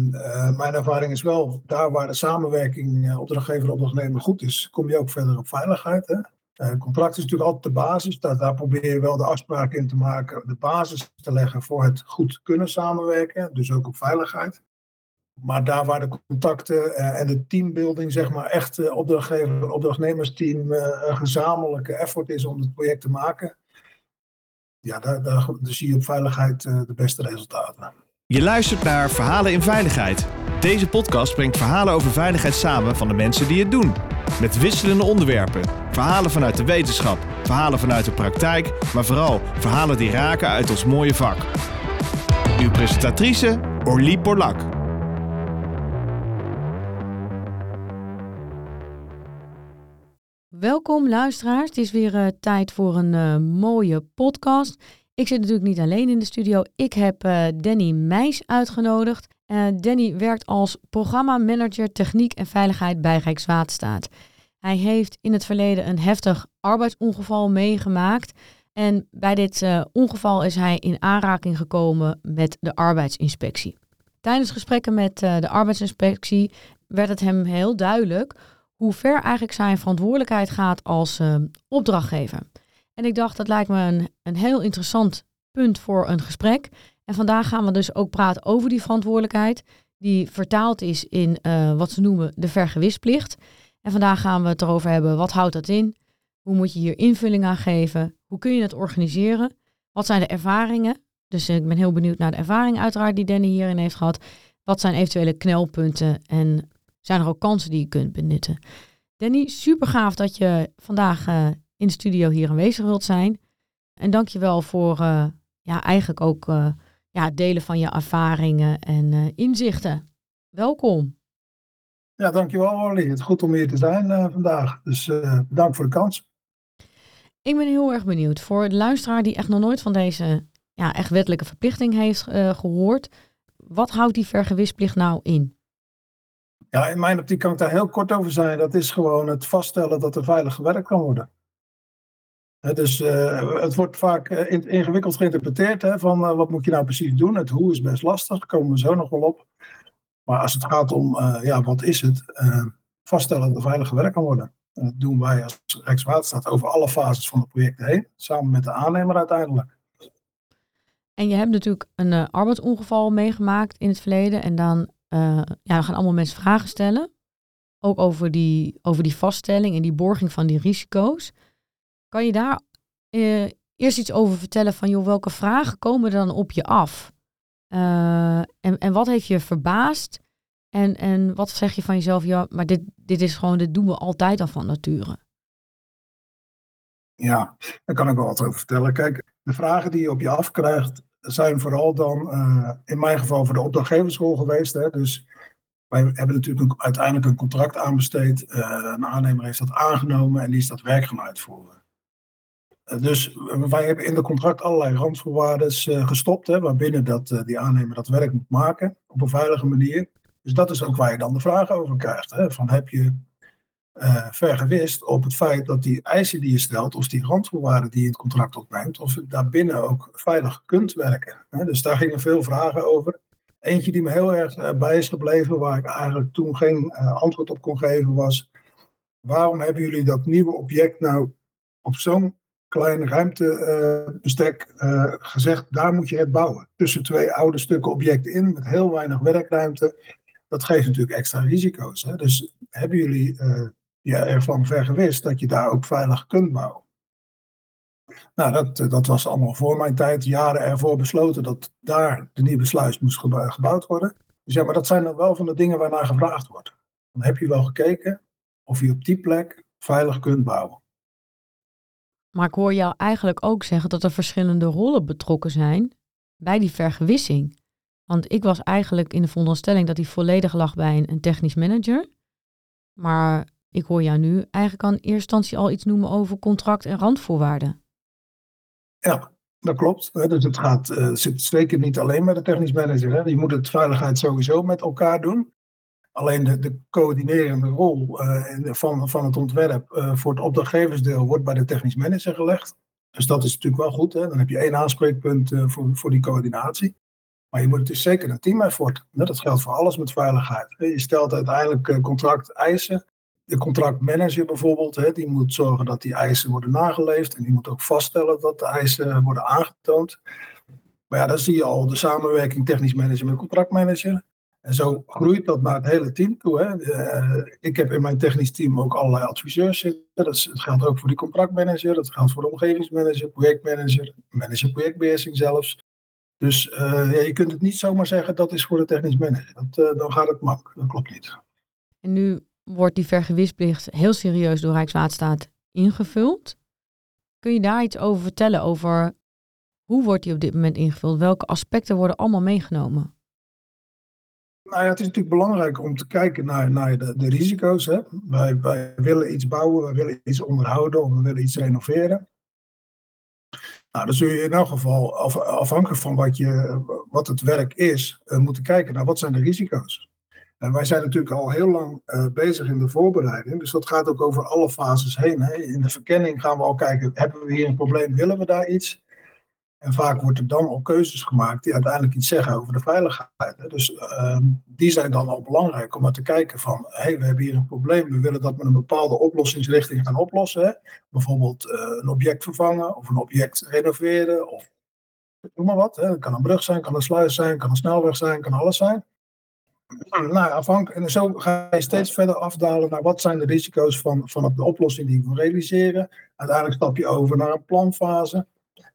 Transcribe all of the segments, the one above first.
En uh, mijn ervaring is wel, daar waar de samenwerking uh, opdrachtgever-opdrachtnemer goed is, kom je ook verder op veiligheid. Hè? Uh, contract is natuurlijk altijd de basis. Daar, daar probeer je wel de afspraken in te maken, de basis te leggen voor het goed kunnen samenwerken. Dus ook op veiligheid. Maar daar waar de contacten en de teambuilding, zeg maar, echt opdrachtgever-opdrachtnemersteam een gezamenlijke effort is om het project te maken, ja, daar, daar zie je op veiligheid de beste resultaten. Je luistert naar Verhalen in Veiligheid. Deze podcast brengt verhalen over veiligheid samen van de mensen die het doen. Met wisselende onderwerpen. Verhalen vanuit de wetenschap, verhalen vanuit de praktijk, maar vooral verhalen die raken uit ons mooie vak. Uw presentatrice Orlie Porlak. Welkom luisteraars, het is weer uh, tijd voor een uh, mooie podcast. Ik zit natuurlijk niet alleen in de studio. Ik heb uh, Danny Meijs uitgenodigd. Uh, Danny werkt als programmamanager techniek en veiligheid bij Rijkswaterstaat. Hij heeft in het verleden een heftig arbeidsongeval meegemaakt. En bij dit uh, ongeval is hij in aanraking gekomen met de arbeidsinspectie. Tijdens gesprekken met de arbeidsinspectie werd het hem heel duidelijk hoe ver eigenlijk zijn verantwoordelijkheid gaat als opdrachtgever. En ik dacht, dat lijkt me een, een heel interessant punt voor een gesprek. En vandaag gaan we dus ook praten over die verantwoordelijkheid, die vertaald is in uh, wat ze noemen de vergewisplicht. En vandaag gaan we het erover hebben, wat houdt dat in? Hoe moet je hier invulling aan geven? Hoe kun je het organiseren? Wat zijn de ervaringen? Dus ik ben heel benieuwd naar de ervaring uiteraard die Danny hierin heeft gehad. Wat zijn eventuele knelpunten en zijn er ook kansen die je kunt benutten? Danny, super gaaf dat je vandaag uh, in de studio hier aanwezig wilt zijn. En dank je wel voor uh, ja, eigenlijk ook uh, ja, delen van je ervaringen en uh, inzichten. Welkom. Ja, dankjewel Orly. Het is goed om hier te zijn vandaag. Dus bedankt voor de kans. Ik ben heel erg benieuwd. Voor de luisteraar die echt nog nooit van deze ja, echt wettelijke verplichting heeft gehoord. Wat houdt die vergewisplicht nou in? Ja, in mijn optiek kan ik daar heel kort over zijn. Dat is gewoon het vaststellen dat er veilig gewerkt kan worden dus uh, het wordt vaak uh, ingewikkeld geïnterpreteerd hè, van uh, wat moet je nou precies doen. Het hoe is best lastig, daar komen we zo nog wel op. Maar als het gaat om, ja, wat is het? vaststellen dat er veilig gewerkt kan worden. dat doen wij als Rijkswaterstaat over alle fases van het project heen, samen met de aannemer uiteindelijk. En je hebt natuurlijk een arbeidsongeval meegemaakt in het verleden. En dan ja, gaan allemaal mensen vragen stellen. Ook over die, over die vaststelling en die borging van die risico's. Kan je daar uh, eerst iets over vertellen van, joh, welke vragen komen dan op je af? Uh, en, en wat heeft je verbaasd? En, en wat zeg je van jezelf, ja, maar dit, dit is gewoon, dit doen we altijd al van nature. Ja, daar kan ik wel wat over vertellen. Kijk, de vragen die je op je afkrijgt, zijn vooral dan uh, in mijn geval voor de opdrachtgeversrol geweest. Hè? Dus wij hebben natuurlijk uiteindelijk een contract aanbesteed. Een aannemer heeft dat aangenomen en die is dat werk gaan uitvoeren. Dus wij hebben in de contract allerlei randvoorwaarden uh, gestopt, hè, waarbinnen dat, uh, die aannemer dat werk moet maken op een veilige manier. Dus dat is ook waar je dan de vraag over krijgt. Hè, van heb je uh, vergewist op het feit dat die eisen die je stelt, of die randvoorwaarden die je in het contract opneemt, of je daarbinnen ook veilig kunt werken. Hè. Dus daar gingen veel vragen over. Eentje die me heel erg bij is gebleven, waar ik eigenlijk toen geen antwoord op kon geven, was: waarom hebben jullie dat nieuwe object nou op zo'n klein ruimtebestek uh, gezegd, daar moet je het bouwen. Tussen twee oude stukken objecten in, met heel weinig werkruimte. Dat geeft natuurlijk extra risico's. Hè? Dus hebben jullie uh, je ervan vergewist dat je daar ook veilig kunt bouwen? Nou, dat, dat was allemaal voor mijn tijd, jaren ervoor besloten dat daar de nieuwe sluis moest gebouwd worden. Dus ja, maar dat zijn dan wel van de dingen waarnaar gevraagd wordt. Dan heb je wel gekeken of je op die plek veilig kunt bouwen. Maar ik hoor jou eigenlijk ook zeggen dat er verschillende rollen betrokken zijn bij die vergewissing. Want ik was eigenlijk in de veronderstelling dat die volledig lag bij een, technisch manager. Maar ik hoor jou nu eigenlijk aan eerste instantie al iets noemen over contract en randvoorwaarden. Ja, dat klopt. Dus het gaat, uh, zeker niet alleen met de technisch manager. Hè. Je moet het veiligheid sowieso met elkaar doen. Alleen de, de coördinerende rol uh, van, van het ontwerp uh, voor het opdrachtgeversdeel wordt bij de technisch manager gelegd. Dus dat is natuurlijk wel goed. Hè? Dan heb je één aanspreekpunt uh, voor, voor die coördinatie. Maar je moet, het is zeker een team effort. Dat geldt voor alles met veiligheid. Je stelt uiteindelijk contracteisen. De contractmanager bijvoorbeeld, die moet zorgen dat die eisen worden nageleefd. En die moet ook vaststellen dat de eisen worden aangetoond. Maar ja, dan zie je al de samenwerking technisch manager met contractmanager. En zo groeit dat naar het hele team toe. Hè. Uh, ik heb in mijn technisch team ook allerlei adviseurs zitten. Dat, is, geldt ook voor die contractmanager, dat geldt voor de omgevingsmanager, projectmanager, manager projectbeheersing zelfs. Dus uh, ja, je kunt het niet zomaar zeggen dat is voor de technisch manager. Dat, uh, dan gaat het mak. Dat klopt niet. En nu wordt die vergewisplicht heel serieus door Rijkswaterstaat ingevuld. Kun je daar iets over vertellen over hoe wordt die op dit moment ingevuld? Welke aspecten worden allemaal meegenomen? Nou het is natuurlijk belangrijk om te kijken naar, naar de, de risico's. Hè. Wij, willen iets bouwen, we willen iets onderhouden of we willen iets renoveren. Nou, dan zul je in elk geval, af, afhankelijk van wat, je, wat het werk is, uh, moeten kijken naar wat zijn de risico's. En wij zijn natuurlijk al heel lang uh, bezig in de voorbereiding, dus dat gaat ook over alle fases heen. Hè. In de verkenning gaan we al kijken, hebben we hier een probleem, willen we daar iets? En vaak wordt er dan al keuzes gemaakt die uiteindelijk iets zeggen over de veiligheid. Dus uh, die zijn dan al belangrijk om maar te kijken van, hé, hey, we hebben hier een probleem, we willen dat met een bepaalde oplossingsrichting gaan oplossen. Bijvoorbeeld uh, een object vervangen of een object renoveren of noem maar wat. Het kan een brug zijn, kan een sluis zijn, kan een snelweg zijn, kan alles zijn. Nou, afhankelijk, en zo ga je steeds verder afdalen naar wat zijn de risico's van, van de oplossing die je wil realiseren. Uiteindelijk stap je over naar een planfase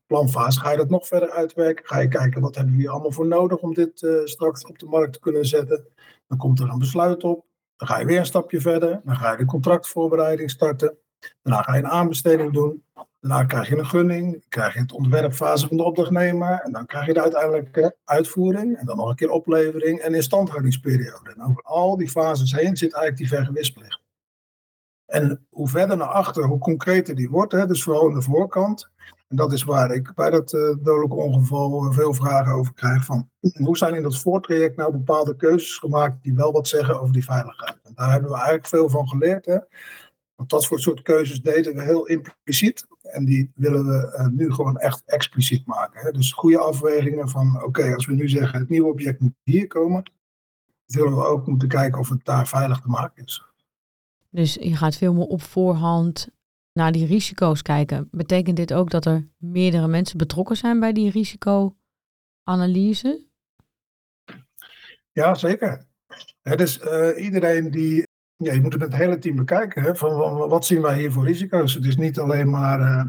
planfase ga je dat nog verder uitwerken. Ga je kijken wat hebben hier allemaal voor nodig om dit uh, straks op de markt te kunnen zetten. Dan komt er een besluit op. Dan ga je weer een stapje verder. Dan ga je de contractvoorbereiding starten. Daarna ga je een aanbesteding doen. Daarna krijg je een gunning. Dan krijg je het ontwerpfase van de opdrachtnemer. En dan krijg je de uiteindelijke uitvoering. En dan nog een keer oplevering en instandhoudingsperiode. En over al die fases heen zit eigenlijk die vergewisplicht. En hoe verder naar achter, hoe concreter die wordt. Hè, dus vooral aan de voorkant. En dat is waar ik bij dat uh, dodelijke ongeval veel vragen over krijg. Van, hoe zijn in dat voortraject nou bepaalde keuzes gemaakt die wel wat zeggen over die veiligheid? En daar hebben we eigenlijk veel van geleerd. Hè? Want dat soort keuzes deden we heel impliciet. En die willen we uh, nu gewoon echt expliciet maken. Hè? Dus goede afwegingen van, oké, als we nu zeggen het nieuwe object moet hier komen, zullen we ook moeten kijken of het daar veilig te maken is. Dus je gaat veel meer op voorhand naar die risico's kijken. Betekent dit ook dat er meerdere mensen betrokken zijn bij die risicoanalyse? Ja, zeker. Het is uh, iedereen die. Ja, je moet het met het hele team bekijken. Hè, van, wat zien wij hier voor risico's? Het is niet alleen maar uh,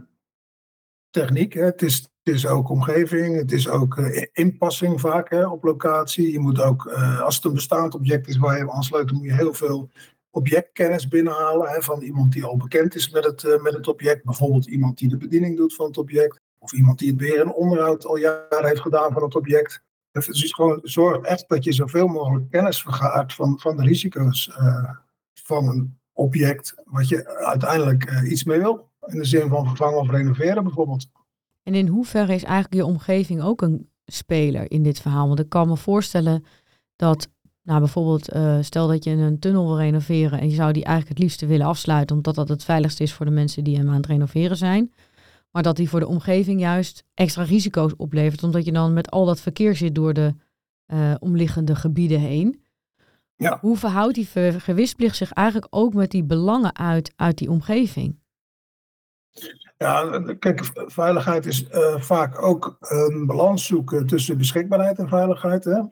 techniek. Hè, het, is, ook omgeving. Het is ook uh, inpassing vaak hè, op locatie. Je moet ook, als het een bestaand object is waar je aansluit, moet je heel veel objectkennis binnenhalen hè, van iemand die al bekend is met het, uh, met het object. Bijvoorbeeld iemand die de bediening doet van het object. Of iemand die het beheer en onderhoud al jaren heeft gedaan van het object. Dus gewoon zorg echt dat je zoveel mogelijk kennis vergaart van, van de risico's uh, van een object wat je uiteindelijk uh, iets mee wil. In de zin van vervangen of renoveren bijvoorbeeld. En in hoeverre is eigenlijk je omgeving ook een speler in dit verhaal? Want ik kan me voorstellen dat nou, bijvoorbeeld, uh, stel dat je een tunnel wil renoveren en je zou die eigenlijk het liefste willen afsluiten, omdat dat het veiligste is voor de mensen die hem aan het renoveren zijn. Maar dat die voor de omgeving juist extra risico's oplevert, omdat je dan met al dat verkeer zit door de uh, omliggende gebieden heen. Ja. Hoe verhoudt die gewisplicht zich eigenlijk ook met die belangen uit, uit die omgeving? Ja, kijk, veiligheid is uh, vaak ook een balans zoeken tussen beschikbaarheid en veiligheid. Hè?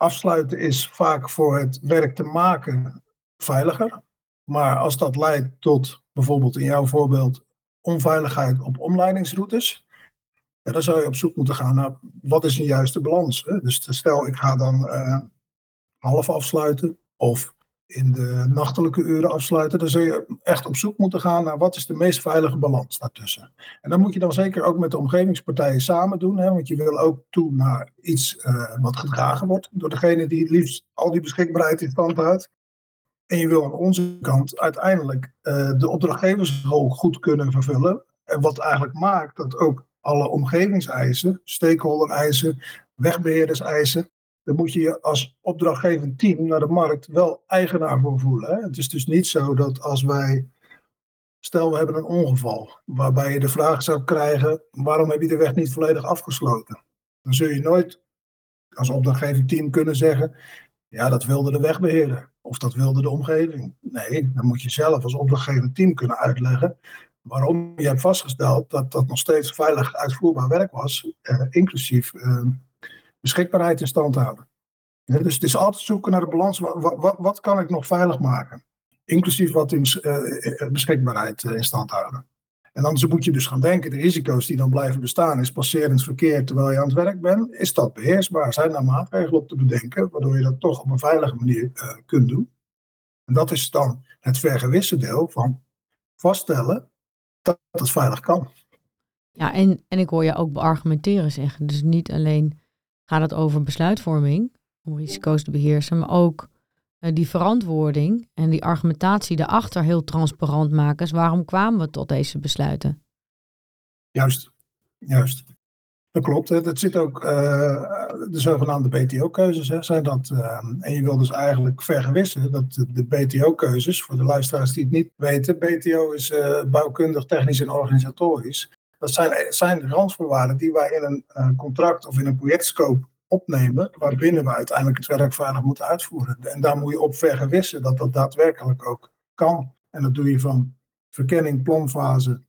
Afsluiten is vaak voor het werk te maken veiliger. Maar als dat leidt tot bijvoorbeeld in jouw voorbeeld onveiligheid op omleidingsroutes, dan zou je op zoek moeten gaan naar wat is een juiste balans. Hè? Dus stel ik ga dan uh, half afsluiten of in de nachtelijke uren afsluiten, dan zul je echt op zoek moeten gaan naar wat is de meest veilige balans daartussen. En dat moet je dan zeker ook met de omgevingspartijen samen doen, hè, want je wil ook toe naar iets uh, wat gedragen wordt door degene die het liefst al die beschikbaarheid in stand houdt. En je wil aan onze kant uiteindelijk uh, de opdrachtgeversrol goed kunnen vervullen. En wat eigenlijk maakt dat ook alle omgevingseisen, stakeholder-eisen, wegbeheerders-eisen, dan moet je je als opdrachtgevend team naar de markt wel eigenaar voor voelen. Hè? Het is dus niet zo dat als wij, stel we hebben een ongeval, waarbij je de vraag zou krijgen, waarom heb je de weg niet volledig afgesloten? Dan zul je nooit als opdrachtgever team kunnen zeggen, ja, dat wilde de wegbeheerder of dat wilde de omgeving. Nee, dan moet je zelf als opdrachtgever team kunnen uitleggen waarom je hebt vastgesteld dat dat nog steeds veilig uitvoerbaar werk was, eh, inclusief eh, beschikbaarheid in stand houden. dus het is altijd zoeken naar de balans. Wat, wat, wat kan ik nog veilig maken? Inclusief wat in uh, beschikbaarheid in stand houden. En dan moet je dus gaan denken, de risico's die dan blijven bestaan, is passerend verkeer terwijl je aan het werk bent, is dat beheersbaar? Zijn daar maatregelen op te bedenken, waardoor je dat toch op een veilige manier kunt doen? En dat is dan het vergewisse deel van vaststellen dat het veilig kan. Ja, en, en ik hoor je ook beargumenteren zeggen. Dus niet alleen gaat het over besluitvorming, om risico's te beheersen, maar ook uh, die verantwoording en die argumentatie daarachter heel transparant maken. Dus waarom kwamen we tot deze besluiten? Juist, juist. Dat klopt. Het zit ook, uh, de zogenaamde BTO-keuzes zijn dat. Uh, en je wil dus eigenlijk vergewissen dat de BTO-keuzes, voor de luisteraars die het niet weten, BTO is bouwkundig, technisch en organisatorisch. Dat zijn, zijn randvoorwaarden die wij in een contract of in een projectscope opnemen, waarbinnen we uiteindelijk het werk veilig moeten uitvoeren. En daar moet je op vergewissen dat dat daadwerkelijk ook kan. En dat doe je van verkenning, planfase,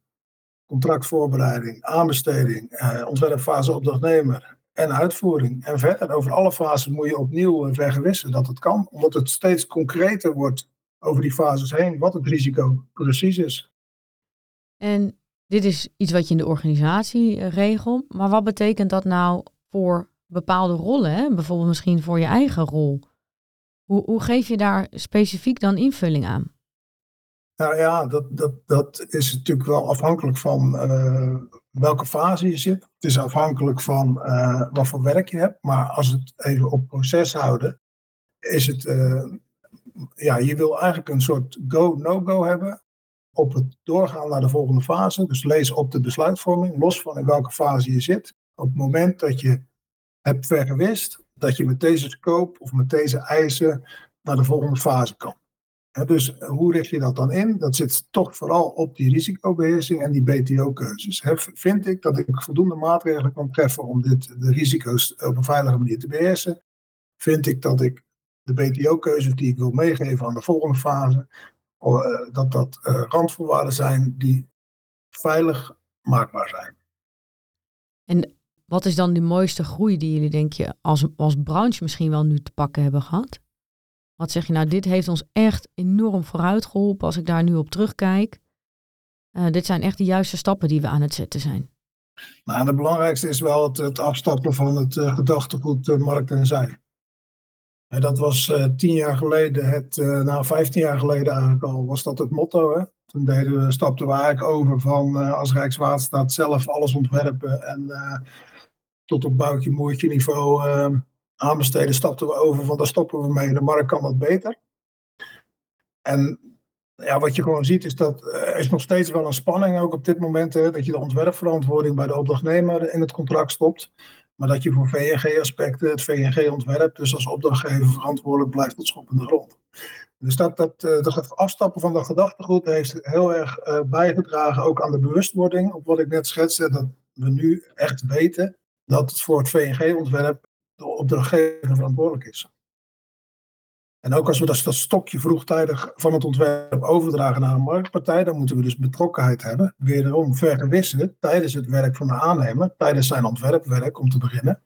contractvoorbereiding, aanbesteding, eh, ontwerpfase opdrachtnemer en uitvoering. En verder, over alle fasen moet je opnieuw eh, vergewissen dat het kan, omdat het steeds concreter wordt over die fases heen, wat het risico precies is. En dit is iets wat je in de organisatie eh, regelt, maar wat betekent dat nou voor bepaalde rollen, hè? bijvoorbeeld misschien voor je eigen rol? Hoe, hoe geef je daar specifiek dan invulling aan? Nou ja, dat, dat, dat is natuurlijk wel afhankelijk van uh, welke fase je zit. Het is afhankelijk van uh, wat voor werk je hebt. Maar als we het even op proces houden, is het, ja, je wil eigenlijk een soort go-no-go hebben op het doorgaan naar de volgende fase. Dus lees op de besluitvorming, los van in welke fase je zit. Op het moment dat je hebt vergewist dat je met deze scope of met deze eisen naar de volgende fase kan dus hoe richt je dat dan in? Dat zit toch vooral op die risicobeheersing en die BTO-keuzes. Vind ik dat ik voldoende maatregelen kan treffen om dit, de risico's op een veilige manier te beheersen? Vind ik dat ik de BTO-keuzes die ik wil meegeven aan de volgende fase, eh, dat dat uh, randvoorwaarden zijn die veilig maakbaar zijn? En wat is dan de mooiste groei die jullie, denk je, als, als branche misschien wel nu te pakken hebben gehad? Wat zeg je nou, dit heeft ons echt enorm vooruit geholpen als ik daar nu op terugkijk. Uh, dit zijn echt de juiste stappen die we aan het zetten zijn. Nou, het belangrijkste is wel het, het afstappen van het uh, gedachtegoed uh, markt en zij. Dat was tien jaar geleden, het, nou vijftien jaar geleden eigenlijk al, was dat het motto. Hè? Toen deden we, stapten we eigenlijk over van als Rijkswaterstaat zelf alles ontwerpen en tot op boutje moertje niveau aanbesteden stapten we over van daar stoppen we mee. De markt kan wat beter. En ja, wat je gewoon ziet is dat er is nog steeds wel een spanning ook op dit moment. Hè, dat je de ontwerpverantwoording bij de opdrachtnemer in het contract stopt. Maar dat je voor VNG-aspecten het VNG-ontwerp dus als opdrachtgever verantwoordelijk blijft tot schop in de grond. Dus dat, dat, eh, dat afstappen van dat gedachtegoed heeft heel erg uh, bijgedragen ook aan de bewustwording. Op wat ik net schetste, dat we nu echt weten dat het voor het VNG-ontwerp de opdrachtgever verantwoordelijk is. En ook als we dat, stokje vroegtijdig van het ontwerp overdragen naar een marktpartij, dan moeten we dus betrokkenheid hebben. Wederom vergewissen tijdens het werk van de aannemer, tijdens zijn ontwerpwerk om te beginnen.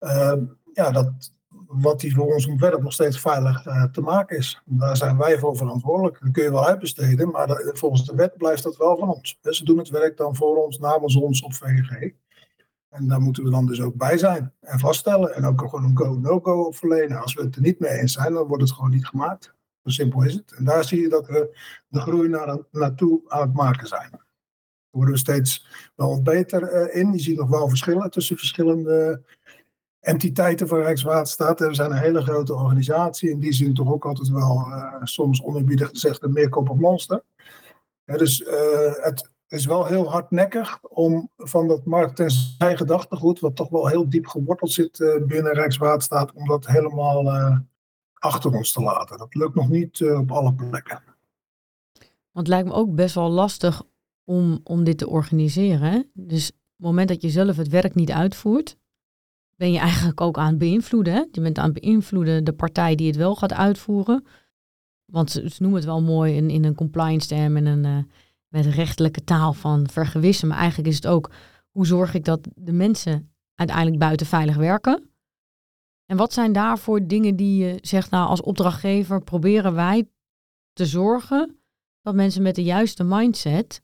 Uh, ja, dat wat die voor ons ontwerp nog steeds veilig uh, te maken is. Daar zijn wij voor verantwoordelijk. Dat kun je wel uitbesteden, maar volgens de wet blijft dat wel van ons. Ze doen het werk dan voor ons, namens ons op VNG. En daar moeten we dan dus ook bij zijn en vaststellen. En ook gewoon een go-no-go op verlenen. Als we het er niet mee eens zijn, dan wordt het gewoon niet gemaakt. Zo simpel is het. En daar zie je dat we de groei naar, naartoe aan het maken zijn. Daar worden we steeds wel wat beter eh, in. Je ziet nog wel verschillen tussen verschillende entiteiten van Rijkswaterstaat. We zijn een hele grote organisatie. In die zin toch ook altijd wel, uh, soms oneerbiedig gezegd, een meerkoppig monster. dus uh, het, is wel heel hardnekkig om van dat markt- en zij gedachtegoed, wat toch wel heel diep geworteld zit uh, binnen Rijkswaterstaat, om dat helemaal uh, achter ons te laten. Dat lukt nog niet uh, op alle plekken. Want het lijkt me ook best wel lastig om, om dit te organiseren. Dus op het moment dat je zelf het werk niet uitvoert, ben je eigenlijk ook aan het beïnvloeden. Hè? Je bent aan het beïnvloeden de partij die het wel gaat uitvoeren. Want ze, noemen het wel mooi in, in een compliance term en een, met rechtelijke taal van vergewissen. Maar eigenlijk is het ook hoe zorg ik dat de mensen uiteindelijk buiten veilig werken. En wat zijn daarvoor dingen die je zegt, nou als opdrachtgever proberen wij te zorgen dat mensen met de juiste mindset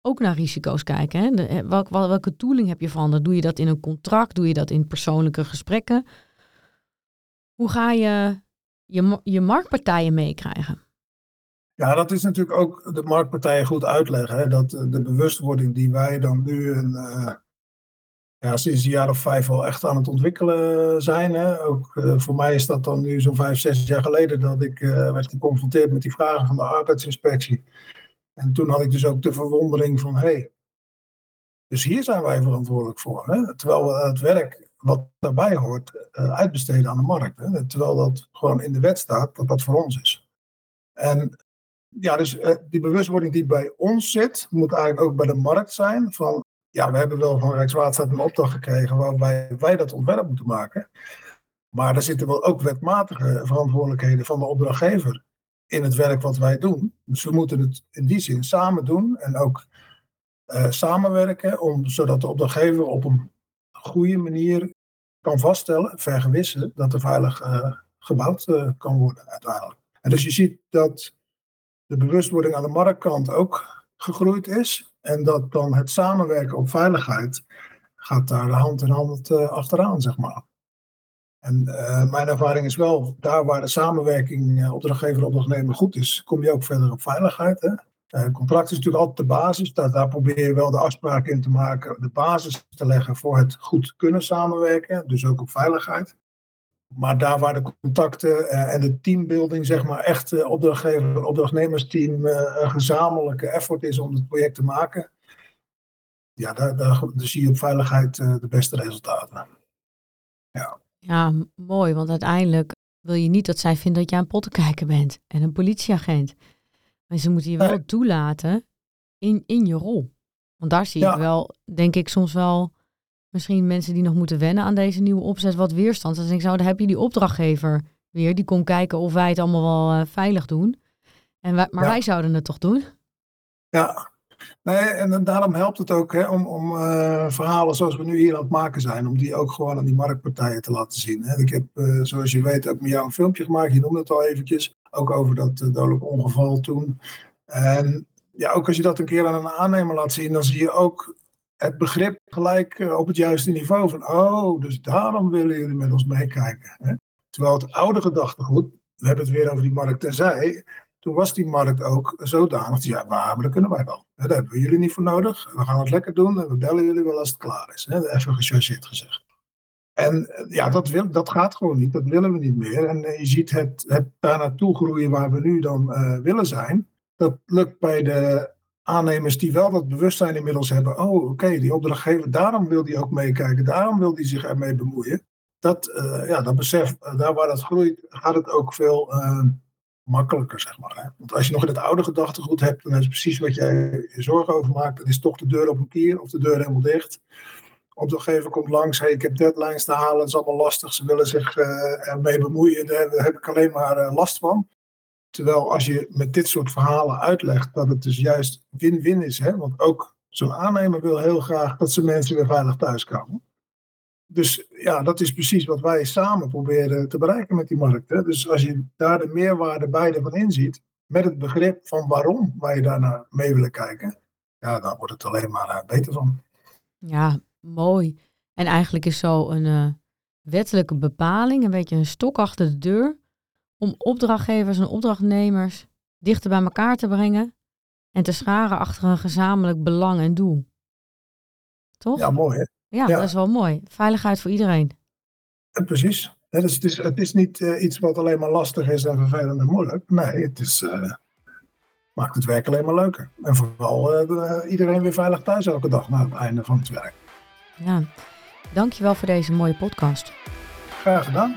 ook naar risico's kijken. Hè? Welke, tooling heb je van? Doe je dat in een contract? Doe je dat in persoonlijke gesprekken? Hoe ga je je, je marktpartijen meekrijgen? Ja, dat is natuurlijk ook de marktpartijen goed uitleggen. Dat de bewustwording die wij dan nu uh, ja, sinds een jaar of vijf al echt aan het ontwikkelen zijn. Hè? Ook uh, voor mij is dat dan nu zo'n vijf, zes jaar geleden dat ik werd geconfronteerd met die vragen van de arbeidsinspectie. En toen had ik dus ook de verwondering van, hé, hey, dus hier zijn wij verantwoordelijk voor. Hè? Terwijl we het werk wat daarbij hoort uitbesteden aan de markt. Hè? Terwijl dat gewoon in de wet staat dat dat voor ons is. En ja, dus uh, die bewustwording die bij ons zit, moet eigenlijk ook bij de markt zijn. Van, ja, we hebben wel van Rijkswaterstaat een opdracht gekregen waarbij wij dat ontwerp moeten maken. Maar er zitten wel ook wetmatige verantwoordelijkheden van de opdrachtgever in het werk wat wij doen. Dus we moeten het in die zin samen doen en ook uh, samenwerken, om, zodat de opdrachtgever op een goede manier kan vaststellen, vergewissen, dat er veilig uh, gebouwd kan worden uiteindelijk. En dus je ziet dat de bewustwording aan de marktkant ook gegroeid is en dat dan het samenwerken op veiligheid gaat daar hand in hand achteraan, zeg maar. En uh, mijn ervaring is wel, daar waar de samenwerking uh, opdrachtgever-opdrachtnemer goed is, kom je ook verder op veiligheid. Hè? Contract is natuurlijk altijd de basis. Daar, daar, probeer je wel de afspraken in te maken, de basis te leggen voor het goed kunnen samenwerken, dus ook op veiligheid. Maar daar waar de contacten en de teambuilding, zeg maar, echt opdrachtgever-opdrachtnemersteam een gezamenlijke effort is om het project te maken, ja, daar, daar, daar zie je op veiligheid de beste resultaten. Ja. Ja, mooi, want uiteindelijk wil je niet dat zij vinden dat jij een pottenkijker bent en een politieagent. Maar ze moeten je wel toelaten in, in je rol. Want daar zie ja. ik wel, denk ik, soms wel misschien mensen die nog moeten wennen aan deze nieuwe opzet wat weerstand. Dan denk ik, zo, dan heb je die opdrachtgever weer, die komt kijken of wij het allemaal wel uh, veilig doen. En wij, maar ja. wij zouden het toch doen? Ja, Nee, en daarom helpt het ook hè, om, om uh, verhalen zoals we nu hier aan het maken zijn, om die ook gewoon aan die marktpartijen te laten zien. Hè. Ik heb, uh, zoals je weet, ook met jou een filmpje gemaakt, je noemde het al eventjes, ook over dat dodelijk ongeval toen. En ja, ook als je dat een keer aan een aannemer laat zien, dan zie je ook het begrip gelijk op het juiste niveau van, oh, dus daarom willen jullie met ons meekijken. Terwijl het oude gedachtegoed, we hebben het weer over die markt terzij, toen was die markt ook zodanig, ja, maar dat kunnen wij wel. Daar hebben we jullie niet voor nodig. We gaan het lekker doen en we bellen jullie wel als het klaar is. Even gechargeerd gezegd. En ja, dat, wil, dat gaat gewoon niet. Dat willen we niet meer. En je ziet het, het daar naartoe groeien waar we nu dan willen zijn. Dat lukt bij de aannemers die wel dat bewustzijn inmiddels hebben. Oh, oké, die opdrachtgever, daarom wil die ook meekijken. Daarom wil die zich ermee bemoeien. Dat, uh, ja, dat besef, uh, daar waar dat groeit, gaat het ook veel makkelijker, zeg maar. Hè? Want als je nog in het oude gedachtegoed hebt, dan is precies wat jij je zorgen over maakt. Dan is toch de deur op een kier of de deur helemaal dicht. Opdrachtgever komt langs, hey, ik heb deadlines te halen, het is allemaal lastig. Ze willen zich ermee bemoeien, daar heb ik alleen maar last van. Terwijl als je met dit soort verhalen uitlegt dat het dus juist win-win is. Hè? Want ook zo'n aannemer wil heel graag dat zijn mensen weer veilig thuiskomen. Dus ja, dat is precies wat wij samen proberen te bereiken met die markt. Hè. Dus als je daar de meerwaarde beide van inziet, met het begrip van waarom wij daar naar mee willen kijken, ja, dan wordt het alleen maar uh, beter van. Ja, mooi. En eigenlijk is zo een uh, wettelijke bepaling, een beetje een stok achter de deur, om opdrachtgevers en opdrachtnemers dichter bij elkaar te brengen en te scharen achter een gezamenlijk belang en doel. Toch? Ja, mooi hè? Ja, ja, dat is wel mooi. Veiligheid voor iedereen. Ja, precies. Ja, dus het, is, het is niet uh, iets wat alleen maar lastig is en vervelend en moeilijk. Nee, het is, uh, maakt het werk alleen maar leuker. En vooral uh, iedereen weer veilig thuis elke dag na het einde van het werk. Ja, dankjewel voor deze mooie podcast. Graag gedaan.